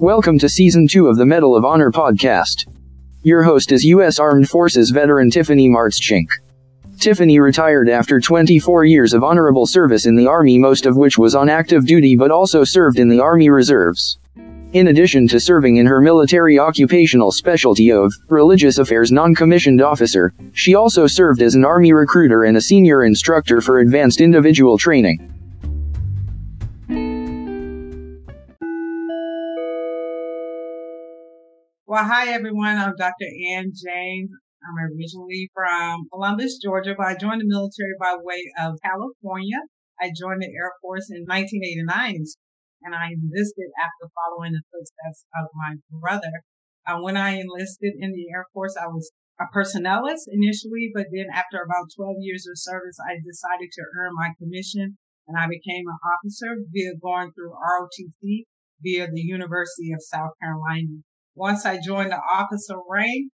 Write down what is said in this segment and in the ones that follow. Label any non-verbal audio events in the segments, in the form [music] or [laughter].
Welcome to Season 2 of the Mettle of Honor podcast. Your host is U.S. Armed Forces veteran Tiffany Martschink. Tiffany retired after 24 years of honorable service in the Army, most of which was on active duty but also served in the Army Reserves. In addition to serving in her military occupational specialty of religious affairs non-commissioned officer, she also served as an Army recruiter and a senior instructor for advanced individual training. Well, hi everyone. I'm Dr. Ann James. I'm originally from Columbus, Georgia, but I joined the military by way of California. I joined the Air Force in 1989 and I enlisted after following the footsteps of my brother. Uh, when I enlisted in the Air Force, I was a personnelist initially, but then after about 12 years of service, I decided to earn my commission and I became an officer via going through ROTC via the University of South Carolina. Once I joined the officer rank,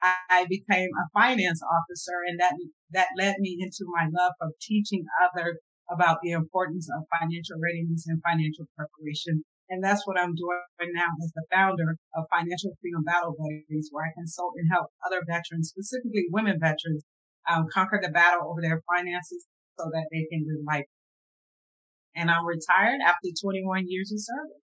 I became a finance officer and that, that led me into my love of teaching others about the importance of financial readiness and financial preparation. And that's what I'm doing now as the founder of Financial Freedom Battle Buddies, where I consult and help other veterans, specifically women veterans, um, conquer the battle over their finances so that they can live life. And I'm retired after 21 years of service.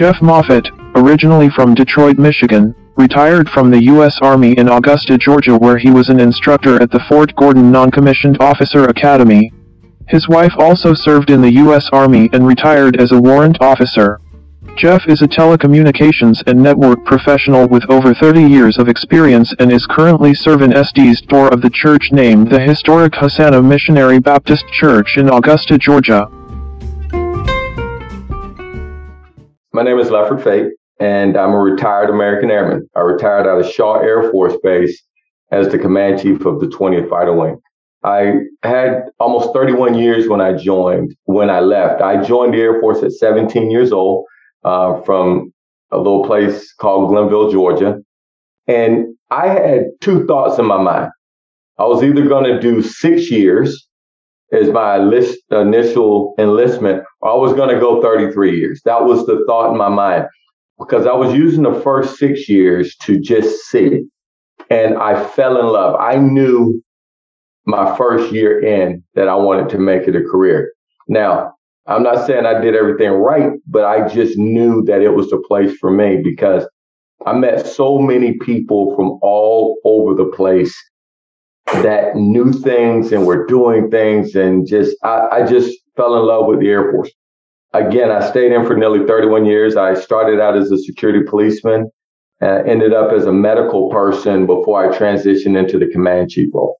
Jeff Moffitt, originally from Detroit, Michigan, retired from the U.S. Army in Augusta, Georgia where he was an instructor at the Fort Gordon Non-Commissioned Officer Academy. His wife also served in the U.S. Army and retired as a warrant officer. Jeff is a telecommunications and network professional with over 30 years of experience and is currently serving SD's door of the church named the historic Hosanna Missionary Baptist Church in Augusta, Georgia. My name is Lefford Fate, and I'm a retired American Airman. I retired out of Shaw Air Force Base as the command chief of the 20th Fighter Wing. I had almost 31 years when I joined. When I left, I joined the Air Force at 17 years old uh, from a little place called Glennville, Georgia. And I had two thoughts in my mind. I was either going to do six years as my list, initial enlistment, I was going to go 33 years. That was the thought in my mind because I was using the first six years to just see. And I fell in love. I knew my first year in that I wanted to make it a career. Now, I'm not saying I did everything right, but I just knew that it was the place for me because I met so many people from all over the place that knew things and were doing things and just I, I just fell in love with the Air Force. Again, I stayed in for nearly 31 years. I started out as a security policeman, uh, ended up as a medical person before I transitioned into the command chief role.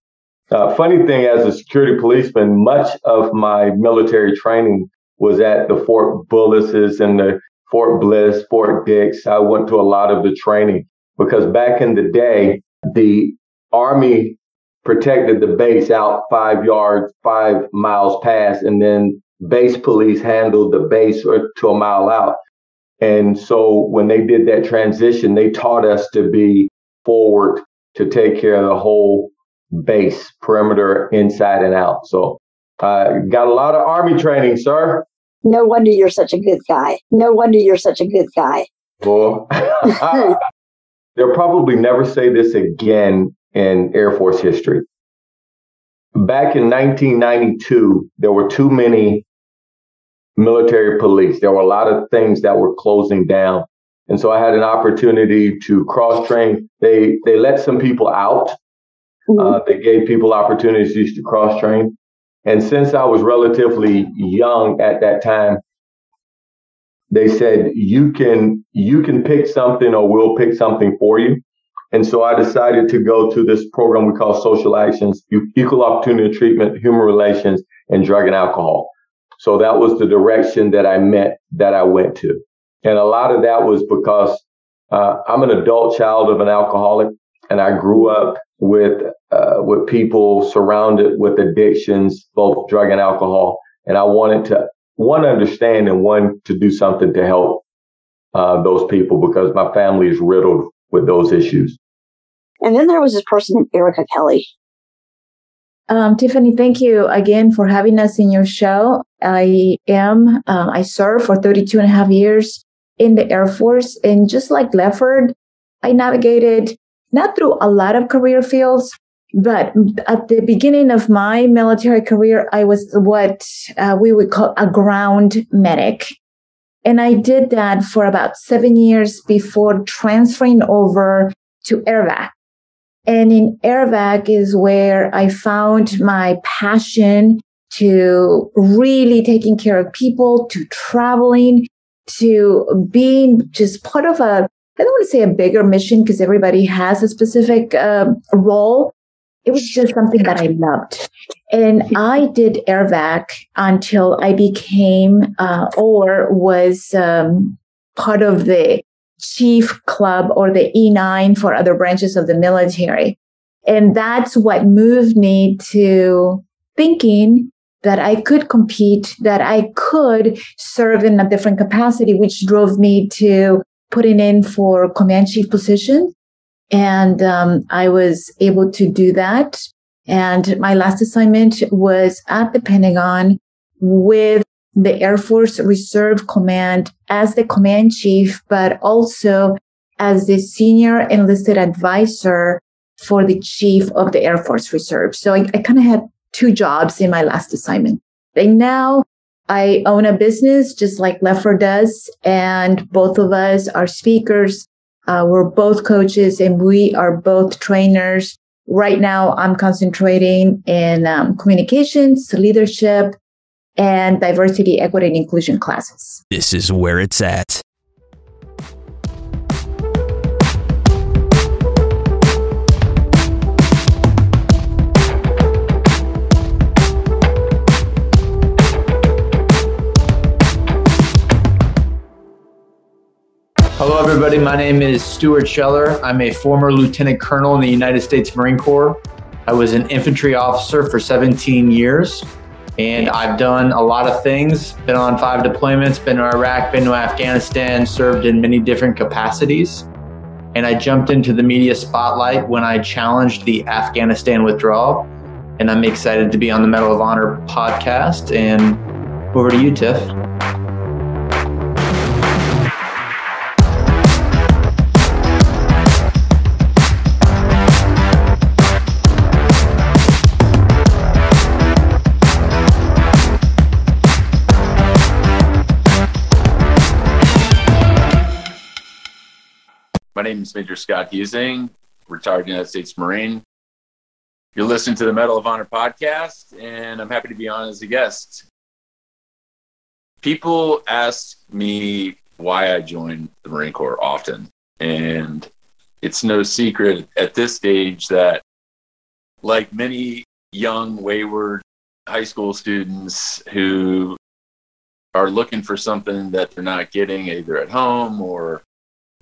Uh, funny thing, as a security policeman, much of my military training was at the Fort Bullis's and the Fort Bliss, Fort Dix. I went to a lot of the training because back in the day, the Army protected the base out five yards, five miles past, and then base police handled the base to a mile out. And so when they did that transition, they taught us to be forward to take care of the whole base perimeter inside and out. So I uh, got a lot of army training, sir. No wonder you're such a good guy. No wonder you're such a good guy. Well, [laughs] [laughs] they'll probably never say this again in Air Force history. Back in 1992, there were too many military police. There were a lot of things that were closing down. And so I had an opportunity to cross train. They, they let some people out. Mm-hmm. Uh, they gave people opportunities to cross train. And since I was relatively young at that time, they said you can you can pick something or we'll pick something for you. And so I decided to go to this program we call Social Actions, Equal Opportunity Treatment, Human Relations, and Drug and Alcohol. So that was the direction that I met, that I went to. And a lot of that was because uh, I'm an adult child of an alcoholic, and I grew up with uh, with people surrounded with addictions, both drug and alcohol. And I wanted to one understand and one to do something to help uh, those people because my family is riddled with those issues. And then there was this person, Ericka Kelly. Um, Tiffany, thank you again for having us in your show. I am, uh, I served for 32 and a half years in the Air Force. And just like Lefford, I navigated not through a lot of career fields, but at the beginning of my military career, I was what uh, we would call a ground medic. And I did that for about seven years before transferring over to AirVac. And in AirVac is where I found my passion to really taking care of people, to traveling, to being just part of a, I don't want to say a bigger mission because everybody has a specific um, role. It was just something that I loved. And I did AirVac until I became uh, or was um, part of the chief club or the E9 for other branches of the military. And that's what moved me to thinking that I could compete, that I could serve in a different capacity, which drove me to putting in for command chief position. And um, I was able to do that. And my last assignment was at the Pentagon with the Air Force Reserve Command as the command chief, but also as the senior enlisted advisor for the chief of the Air Force Reserve. So I, I kind of had two jobs in my last assignment. And now I own a business just like Lefford does. And both of us are speakers. Uh, we're both coaches and we are both trainers. Right now, I'm concentrating in um, communications, leadership, and diversity, equity, and inclusion classes. This is where it's at. Hello, everybody. My name is Stuart Scheller. I'm a former lieutenant colonel in the United States Marine Corps. I was an infantry officer for 17 years, and I've done a lot of things. Been on five deployments, been to Iraq, been to Afghanistan, served in many different capacities. And I jumped into the media spotlight when I challenged the Afghanistan withdrawal. And I'm excited to be on the Mettle of Honor podcast. And over to you, Tiff. My name is Major Scott Huesing, retired United States Marine. You're listening to the Mettle of Honor podcast, and I'm happy to be on as a guest. People ask me why I joined the Marine Corps often, and it's no secret at this stage that, like many young, wayward high school students who are looking for something that they're not getting either at home or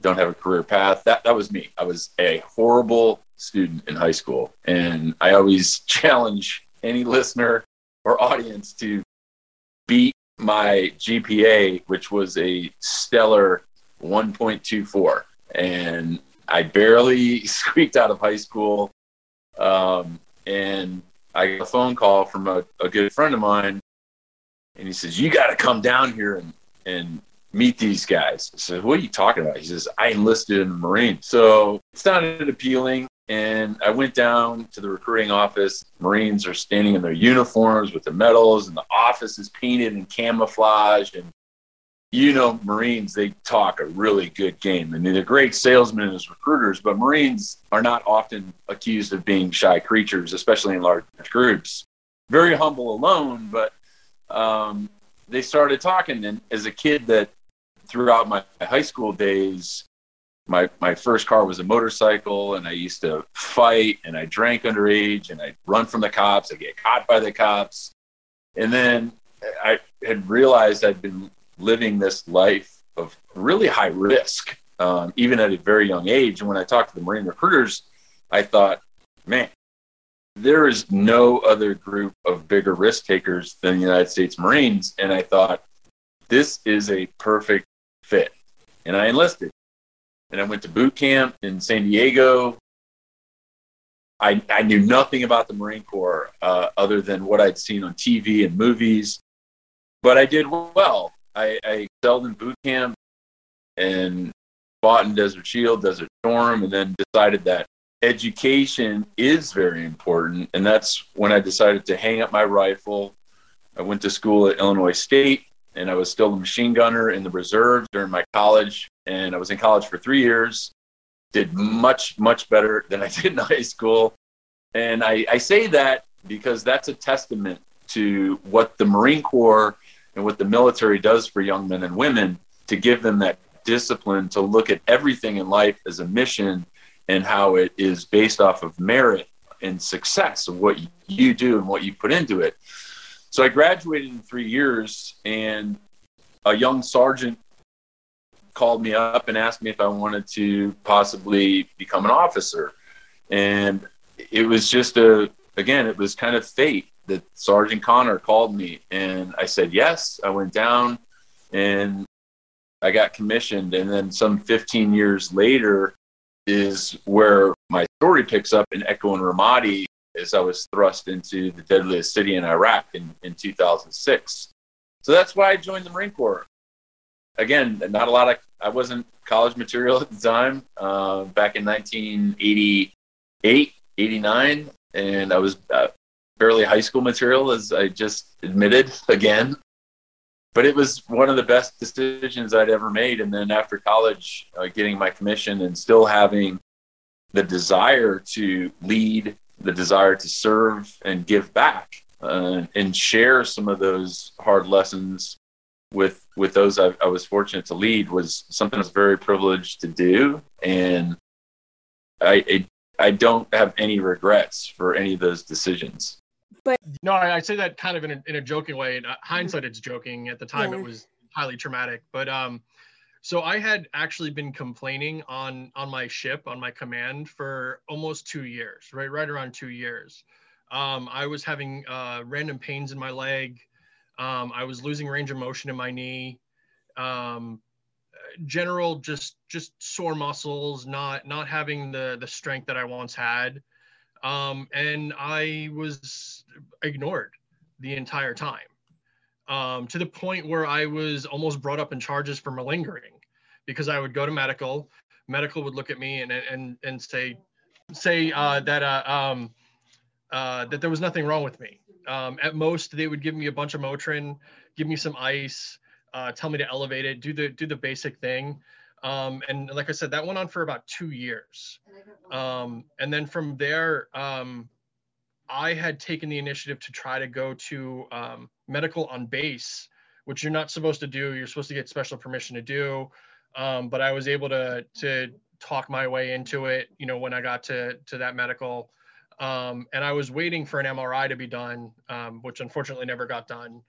don't have a career path. That that was me. I was a horrible student in high school, and I always [laughs] challenge any listener or audience to beat my GPA, which was a stellar 1.24, and I barely [laughs] squeaked out of high school. Um, and I got a phone call from a, a good friend of mine, and he says, "You got to come down here and and meet these guys. I said, What are you talking about? He says, I enlisted in the Marine. So it sounded appealing. And I went down to the recruiting office. Marines are standing in their uniforms with the medals, and the office is painted in camouflage. And you know, Marines, they talk a really good game. Mean, they're great salesmen as recruiters, but Marines are not often accused of being shy creatures, especially in large groups. Very humble alone, but um, they started talking. And as a kid that throughout my high school days, my my first car was a motorcycle, and I used to fight, and I drank underage, and I'd run from the cops. I get caught by the cops, and then I had realized I'd been living this life of really high risk, um, even at a very young age. And when I talked to the Marine recruiters, I thought, man, there is no other group of bigger risk takers than the United States Marines. And I thought, this is a perfect fit. And I enlisted. And I went to boot camp in San Diego. I, I knew nothing about the Marine Corps uh, other than what I'd seen on TV and movies, but I did well. I, I excelled in boot camp and fought in Desert Shield, Desert Storm, and then decided that education is very important. And that's when I decided to hang up my rifle. I went to school at Illinois State, and I was still a machine gunner in the reserves during my college. And I was in college for three years did much, much better than I [laughs] did in high school. And I, I say that because that's a testament to what the Marine Corps and what the military does for young men and women to give them that discipline to look at everything in life as a mission and how it is based off of merit and success of what you do and what you put into it. So I graduated in three years, and a young sergeant called me up and asked me if I wanted to possibly become an officer. And it was just a, again, it was kind of fate that Sergeant Connor called me. And I said yes. I went down and I got commissioned. And then some 15 years later is where my story picks up in Echo and Ramadi as I was thrust into the deadliest city in Iraq in, in 2006. So that's why I joined the Marine Corps again, not a lot of, I wasn't college material at the time, uh, back in 1988, 89, and I was uh, barely high school material, as I just admitted again. But it was one of the best decisions I'd ever made. And then after college, uh, getting my commission and still having the desire to lead, the desire to serve and give back uh, and share some of those hard lessons with with those I, I, was fortunate to lead was something I was very privileged to do, and I, I I don't have any regrets for any of those decisions. But no, I, I say that kind of in a, in a joking way. In hindsight, it's joking. At the time, yeah. it was highly traumatic. But um, so I had actually been complaining on on my ship on my command for almost two years, right, right around two years. Um, I was having uh, random pains in my leg. Um, I was losing range of motion in my knee. Um, general just just sore muscles, not not having the the strength that I once had, um, and I was ignored the entire time, um, to the point where I was almost brought up in charges for malingering, because I would go to medical, medical would look at me and and and say say uh, that uh, um, uh, that there was nothing wrong with me. Um, at most, they would give me a bunch of Motrin, give me some ice, uh, tell me to elevate it, do the do the basic thing. Um, and like I said, that went on for about two years. Um, and then from there, um, I had taken the initiative to try to go to um, medical on base, which you're not supposed to do. You're supposed to get special permission to do. Um, but I was able to to talk my way into it. You know, when I got to to that medical. Um, and I was waiting for an MRI to be done, um, which unfortunately never got done.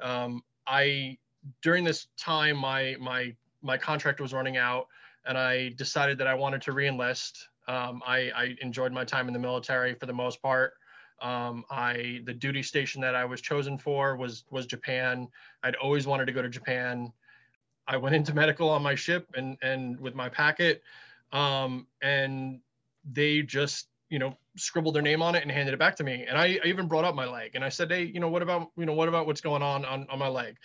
Um, I during this time, my my my contract was running out, and I decided that I wanted to reenlist. Um, I, I, enjoyed my time in the military for the most part. Um, I the duty station that I was chosen for was was Japan. I'd always wanted to go to Japan. I went into medical on my ship and and with my packet, um, and they just you know scribbled their name on it and handed it back to me and I, I, even brought up my leg and i said hey you know what about you know what about what's going on on, on my leg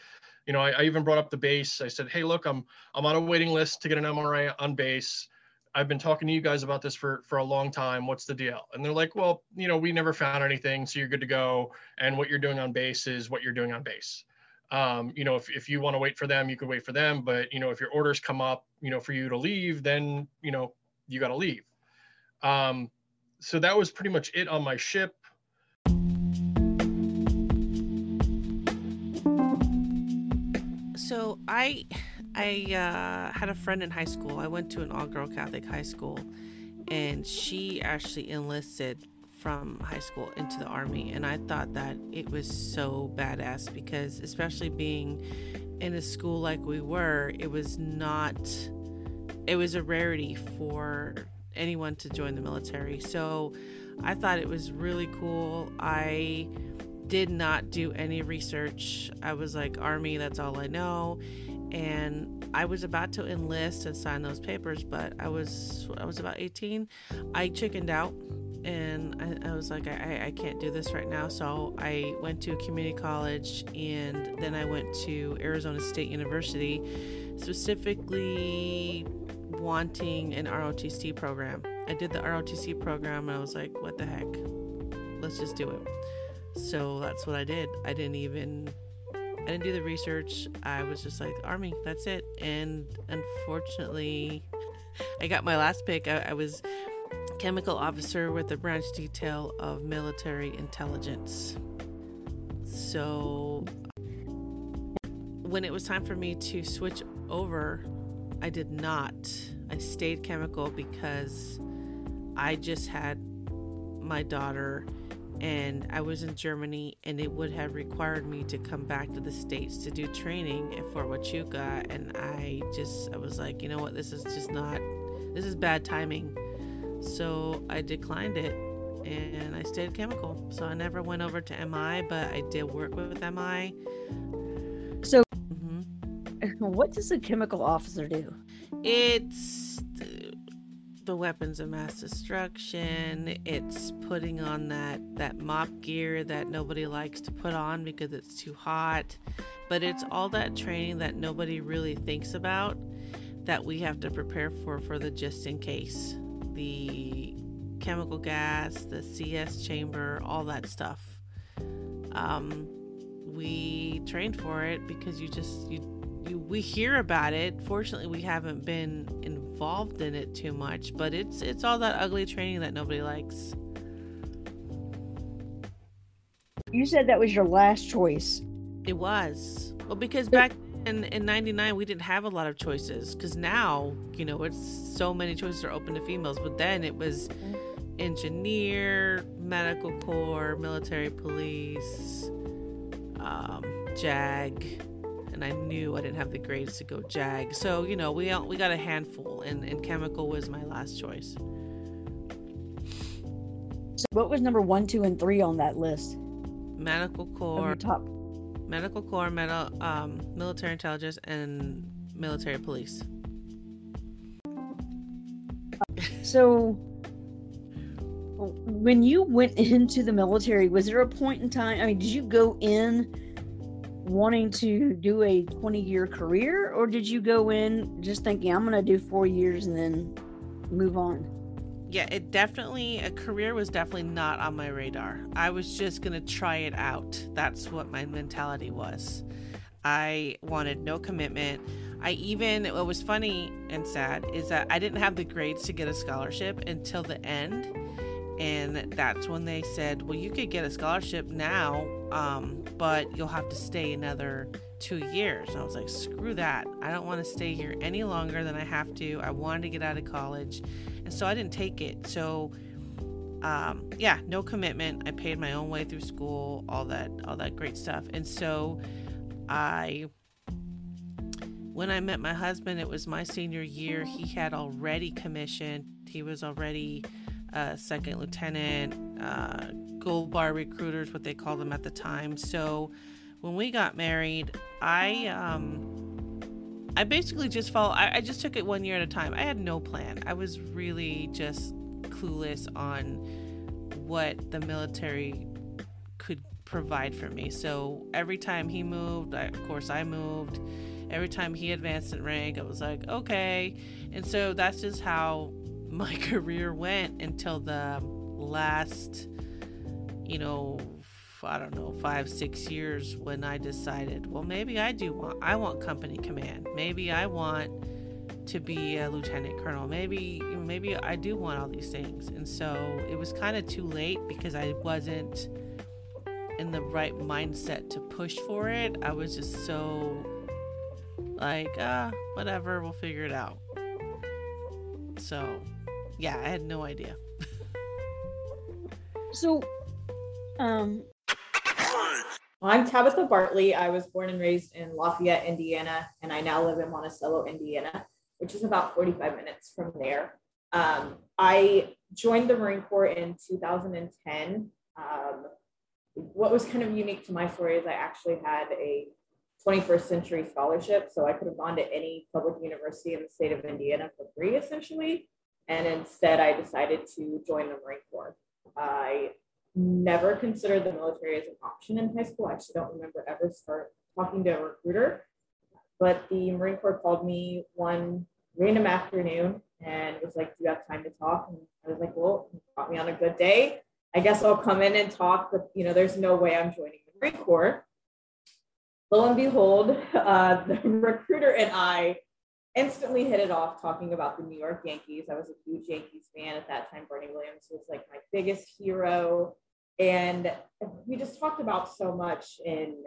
you know I, I even brought up the base i said hey look i'm i'm on a waiting list to get an mri on base i've been talking to you guys about this for for a long time. What's the deal? And they're like well you know we never found anything so you're good to go. And what you're doing on base is what you're doing on base. Um, you know if, if you want to wait for them you could wait for them. But you know if your orders come up you know for you to leave then you know you got to leave. Um, so that was pretty much it on my ship. So I I uh, had a friend in high school. I went to an all-girl Catholic high school, and she actually enlisted from high school into the army, and I thought that it was so badass because, especially being in a school like we were, it was not. It was a rarity for anyone to join the military. So I thought it was really cool. I did not do any research. I was like, Army, that's all I know. And I was about to enlist and sign those papers, but I was I was about 18. I chickened out and I, I was like, I, I can't do this right now. So I went to community college and then I went to Arizona State University, specifically wanting an ROTC program. I did the ROTC program and I was like, what the heck? Let's just do it. So that's what I did. I didn't even I didn't do the research. I was just like, Army, that's it. And unfortunately, I got my last pick. I, I was chemical officer with the branch detail of military intelligence. So when it was time for me to switch over, I did not. I stayed chemical because I just had my daughter and I was in Germany and it would have required me to come back to the States to do training at Fort Huachuca and I just I was like, you know what, this is just not this is bad timing. So I declined it and I stayed chemical. So I never went over to MI, but I did work with MI. So, mm-hmm. [laughs] what does a chemical officer do? It's the weapons of mass destruction. It's putting on that that mop gear that nobody likes to put on because it's too hot. But it's all that training that nobody really thinks about that we have to prepare for for the just in case the chemical gas, the CS chamber, all that stuff. Um, we trained for it because you just you, you we hear about it. Fortunately, we haven't been involved in it too much, but it's it's all that ugly training that nobody likes. You said that was your last choice. It was. Well, because back in in 99 we didn't have a lot of choices because now you know it's so many choices are open to females but then it was engineer medical corps military police um, jag and i knew i didn't have the grades to go jag so you know we we got a handful and, and chemical was my last choice so what was number one two and three on that list medical corps top medical corps, med- um, military intelligence, and military police. So, when you went into the military, was there a point in time? I mean, did you go in wanting to do a 20 year career, or did you go in just thinking, I'm going to do four years and then move on? yeah, it definitely, a career was definitely not on my radar. I was just going to try it out. That's what my mentality was. I wanted no commitment. I even, what was funny and sad is that I didn't have the grades to get a scholarship until the end. And that's when they said, well, you could get a scholarship now, um, but you'll have to stay another two years. And I was like, screw that. I don't want to stay here any longer than I have to. I wanted to get out of college and so I didn't take it. So um, yeah, no commitment. I paid my own way through school, all that, all that great stuff. And so I, when I met my husband, it was my senior year. He had already commissioned. He was already a second lieutenant, uh, gold bar recruiters, what they called them at the time. So when we got married, I um, I basically just followed, I, I just took it one year at a time. I had no plan. I was really just clueless on what the military could provide for me. So every time he moved, I, of course, I moved. Every time he advanced in rank, I was like, okay. And so that's just how [laughs] my [laughs] career went until the last, you know, I don't know, five, six years when I decided, well, maybe I do want, I want company command. Maybe I want to be a lieutenant colonel. Maybe, maybe I do want all these things. And so it was kind of too late because I wasn't in the right mindset to push for it. I was just so like, ah, whatever, we'll figure it out. So, yeah, I had no idea. so, um, I'm Tabitha Bartley. I was born and raised in Lafayette, Indiana, and I now live in Monticello, Indiana, which is about 45 minutes from there. Um, I joined the Marine Corps in 2010. Um, what was kind of unique to my story is I actually had a 21st century scholarship, so I could have gone to any public university in the state of Indiana for free, essentially. And instead, I decided to join the Marine Corps. I never considered the military as an option in high school. I actually don't remember ever start talking to a recruiter. But the Marine Corps called me one random afternoon and was like, Do you have time to talk? And I was like, Well, you caught me on a good day. I guess I'll come in and talk, but you know, there's no way I'm joining the Marine Corps. Lo and behold, uh, the [laughs] recruiter and I instantly hit it off talking about the New York Yankees. I was a huge Yankees fan at that time. Bernie Williams was like my biggest hero. And we just talked about so much in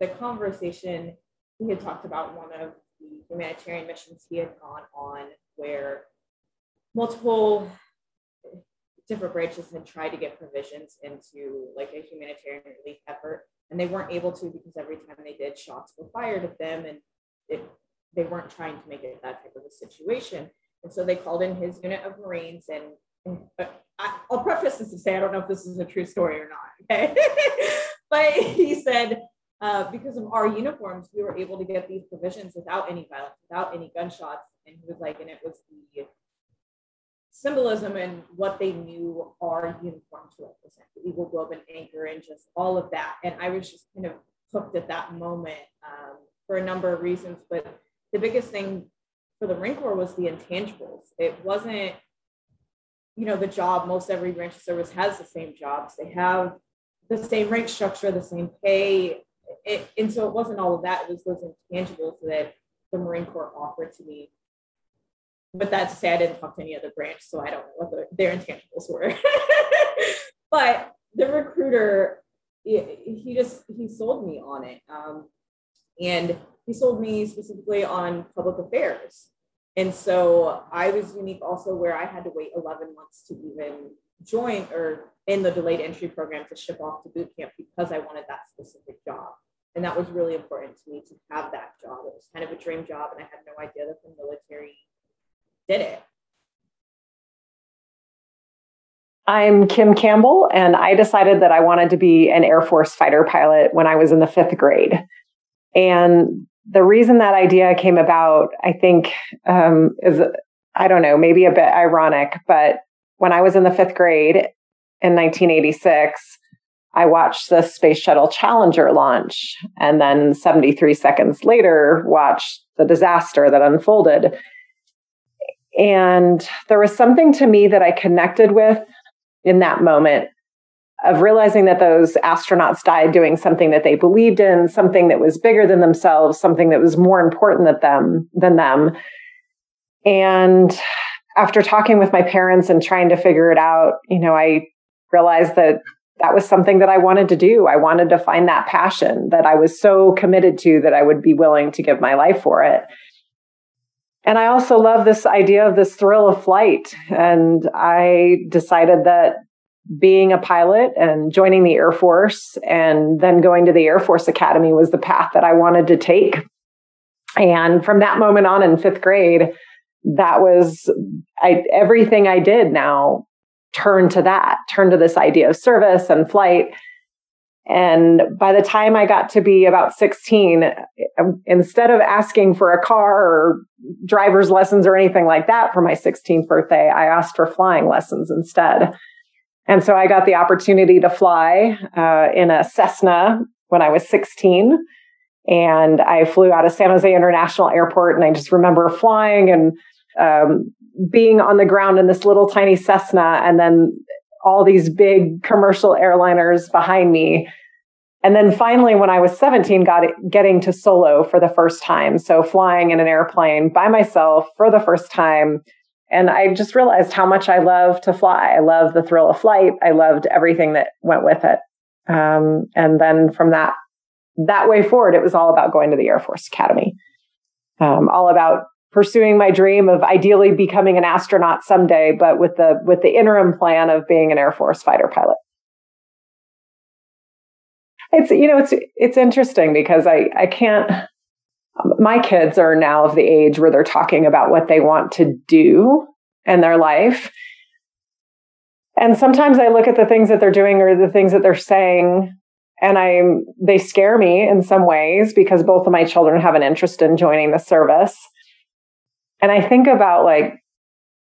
the conversation. He had talked about one of the humanitarian missions he had gone on where multiple different branches had tried to get provisions into like a humanitarian relief effort and they weren't able to because every time they did shots were fired at them and it they weren't trying to make it that type of a situation. And so they called in his unit of Marines. And, and I, will preface this to say I don't know if this is a true story or not. Okay. [laughs] but he said, uh, because of our uniforms, we were able to get these provisions without any violence, without any gunshots. And he was like, and it was the symbolism and what they knew our uniform to represent the eagle globe and anchor and just all of that. And I was just kind of hooked at that moment um, for a number of reasons. But the biggest thing for the Marine Corps was the intangibles. It wasn't, you know, the job. Most every branch of service has the same jobs. They have the same rank structure, the same pay. It, and so it wasn't all of that. It was those intangibles that the Marine Corps offered to me. But that's to say, I didn't talk to any other branch, so I don't know what the, their intangibles were. [laughs] but the recruiter, he, just he sold me on it, um, and he sold me specifically on public affairs. And so I was unique also where I had to wait 11 months to even join or in the delayed entry program to ship off to boot camp because I wanted that specific job. And that was really important to me to have that job. It was kind of a dream job, and I had no idea that the military did it. I'm Kim Campbell, and I decided that I wanted to be an Air Force fighter pilot when I was in the fifth grade. And the reason that idea came about, I think, um, is I don't know, maybe a bit ironic, but when I was in the fifth grade in 1986, I watched the Space Shuttle Challenger launch, and then 73 seconds later, watched the disaster that unfolded. And there was something to me that I connected with in that moment of realizing that those astronauts died doing something that they believed in, something that was bigger than themselves, something that was more important than them than them. And after talking with my parents and trying to figure it out, you know, I realized that that was something that I wanted to do. I wanted to find that passion that I was so committed to that I would be willing to give my life for it. And I also love this idea of this thrill of flight. And I decided that being a pilot and joining the Air Force and then going to the Air Force Academy was the path that I wanted to take. And from that moment on in fifth grade, that was I, everything I did now turned to that, turned to this idea of service and flight. And by the time I got to be about 16, um, instead of asking for a car or driver's lessons or anything like that for my 16th birthday, I asked for flying lessons instead. And so I got the opportunity to fly uh, in a Cessna when I was 16. And I flew out of San Jose International Airport. And I just remember flying and um, being on the ground in this little tiny Cessna, and then all these big commercial airliners behind me. And then finally, when I was 17, got it, getting to solo for the first time. So flying in an airplane by myself for the first time and I just realized how much I love to fly. I love the thrill of flight. I loved everything that went with it. Um, and then from that, that way forward, it was all about going to the Air Force Academy, um, all about pursuing my dream of ideally becoming an astronaut someday, but with the, with the interim plan of being an Air Force fighter pilot. It's, you know, it's, it's interesting because I, I can't, my kids are now of the age where they're talking about what they want to do in their life. And sometimes I look at the things that they're doing or the things that they're saying and I they scare me in some ways because both of my children have an interest in joining the service. And I think about like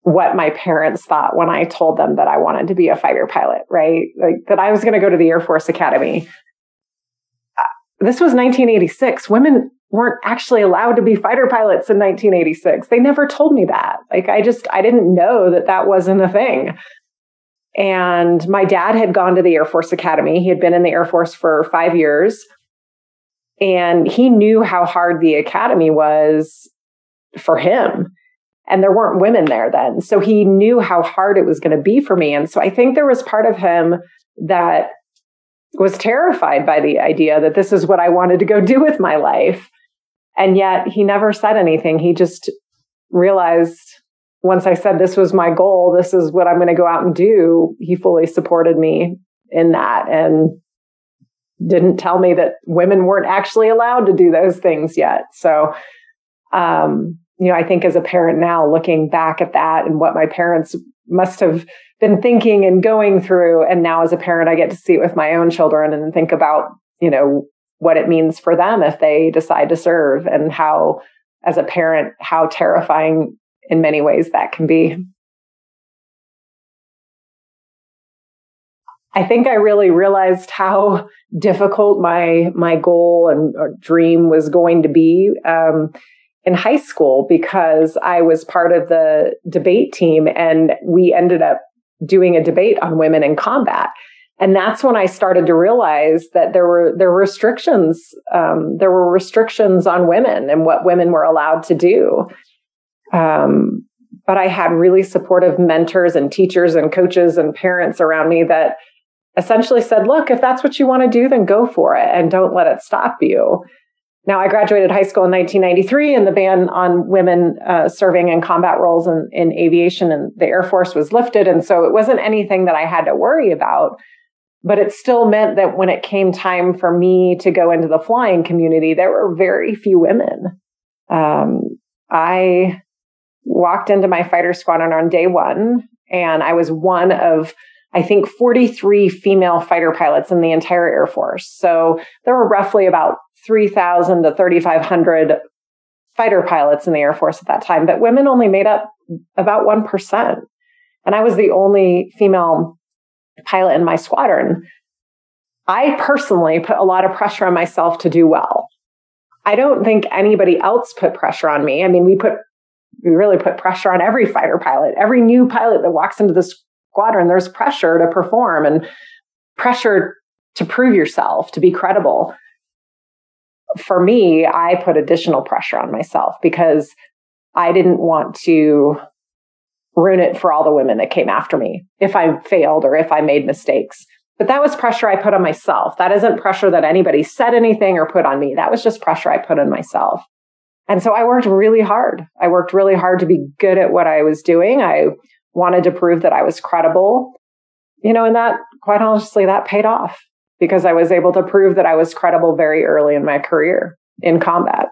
what my parents thought when I told them that I wanted to be a fighter pilot, right? Like that I was going to go to the Air Force Academy. Uh, this was 1986. Women weren't actually allowed to be fighter pilots in 1986. They never told me that. Like I just I didn't know that that wasn't a thing. And my dad had gone to the Air Force Academy. He had been in the Air Force for 5 years. And he knew how hard the academy was for him. And there weren't women there then. So he knew how hard it was going to be for me. And so I think there was part of him that was terrified by the idea that this is what I wanted to go [laughs] do with my life. And yet he never said anything. He just realized once I said this was my goal, this is what I'm going to go out and do, he fully supported me in that and didn't tell me that women weren't actually allowed to do those things yet. So, um, you know, I think as a parent now, looking back at that and what my parents must have been thinking and going through, and now as a parent, I get to see it with my own children and think about, you know, what it means for them if they decide to serve and how, as a parent, how terrifying in many ways that can be. I think I really realized how difficult my my goal and dream was going to be um, in high school because I was part of the debate team and we ended up doing a debate on women in combat. And that's when I started to realize that there were there were restrictions. Um, there were restrictions on women and what women were allowed to do. Um, but I had really supportive mentors and teachers and coaches and parents around me that essentially said, "Look, if that's what you want to do, then go for it, and don't let it stop you." Now, I graduated high school in 1993, and the ban on women uh, serving in combat roles in, in aviation and the Air Force was lifted, and so it wasn't anything that I had to worry about but it still meant that when it came time for me to go into the flying community, there were very few women. Um, I walked into my fighter squadron on day one, and I was one of, I think, 43 female fighter pilots in the entire Air Force. So there were roughly about 3,000 to 3,500 fighter pilots in the Air Force at that time, but women only made up about 1%. And I was the only female pilot in my squadron, I personally put a lot of pressure on myself to do well. I don't think anybody else put pressure on me. I mean, we put, we really put pressure on every fighter pilot. Every new pilot that walks into the squadron, there's pressure to perform and pressure to prove yourself, to be credible. For me, I put additional pressure on myself because I didn't want to ruin it for all the women that came after me if I failed or if I made mistakes. But that was pressure I put on myself. That isn't pressure that anybody said anything or put on me. That was just pressure I put on myself. And so I worked really hard. I worked really hard to be good at what I was doing. I wanted to prove that I was credible. You know, and that, quite honestly, that paid off because I was able to prove that I was credible very early in my career in combat.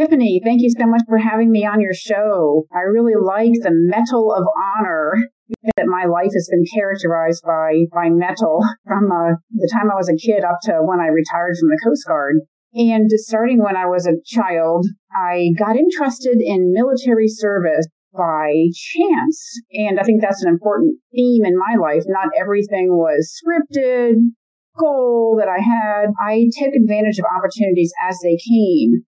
Tiffany. Thank you so much for having me on your show. I really like the Mettle of Honor that my life has been characterized by by mettle from uh, the time I was a kid up to when I retired from the Coast Guard. And starting when I was a child, I got interested in military service by chance. And I think that's an important theme in my life. Not everything was scripted, goal that I had. I took advantage of opportunities as they came.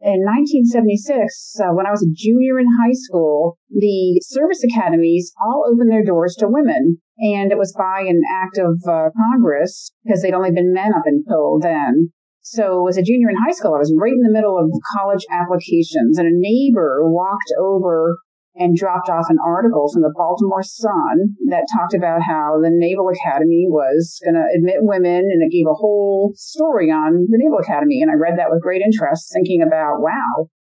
In 1976, uh, when I was a junior in high school, the service academies all opened their doors to women. And it was by an act of uh, Congress because they'd only been men up until then. So as a junior in high school, I was right in the middle of college applications and a neighbor walked over and dropped off an article from the Baltimore Sun that talked about how the Naval Academy was going to admit women and it gave a whole story on the Naval Academy. And I read that with great interest, thinking about, wow,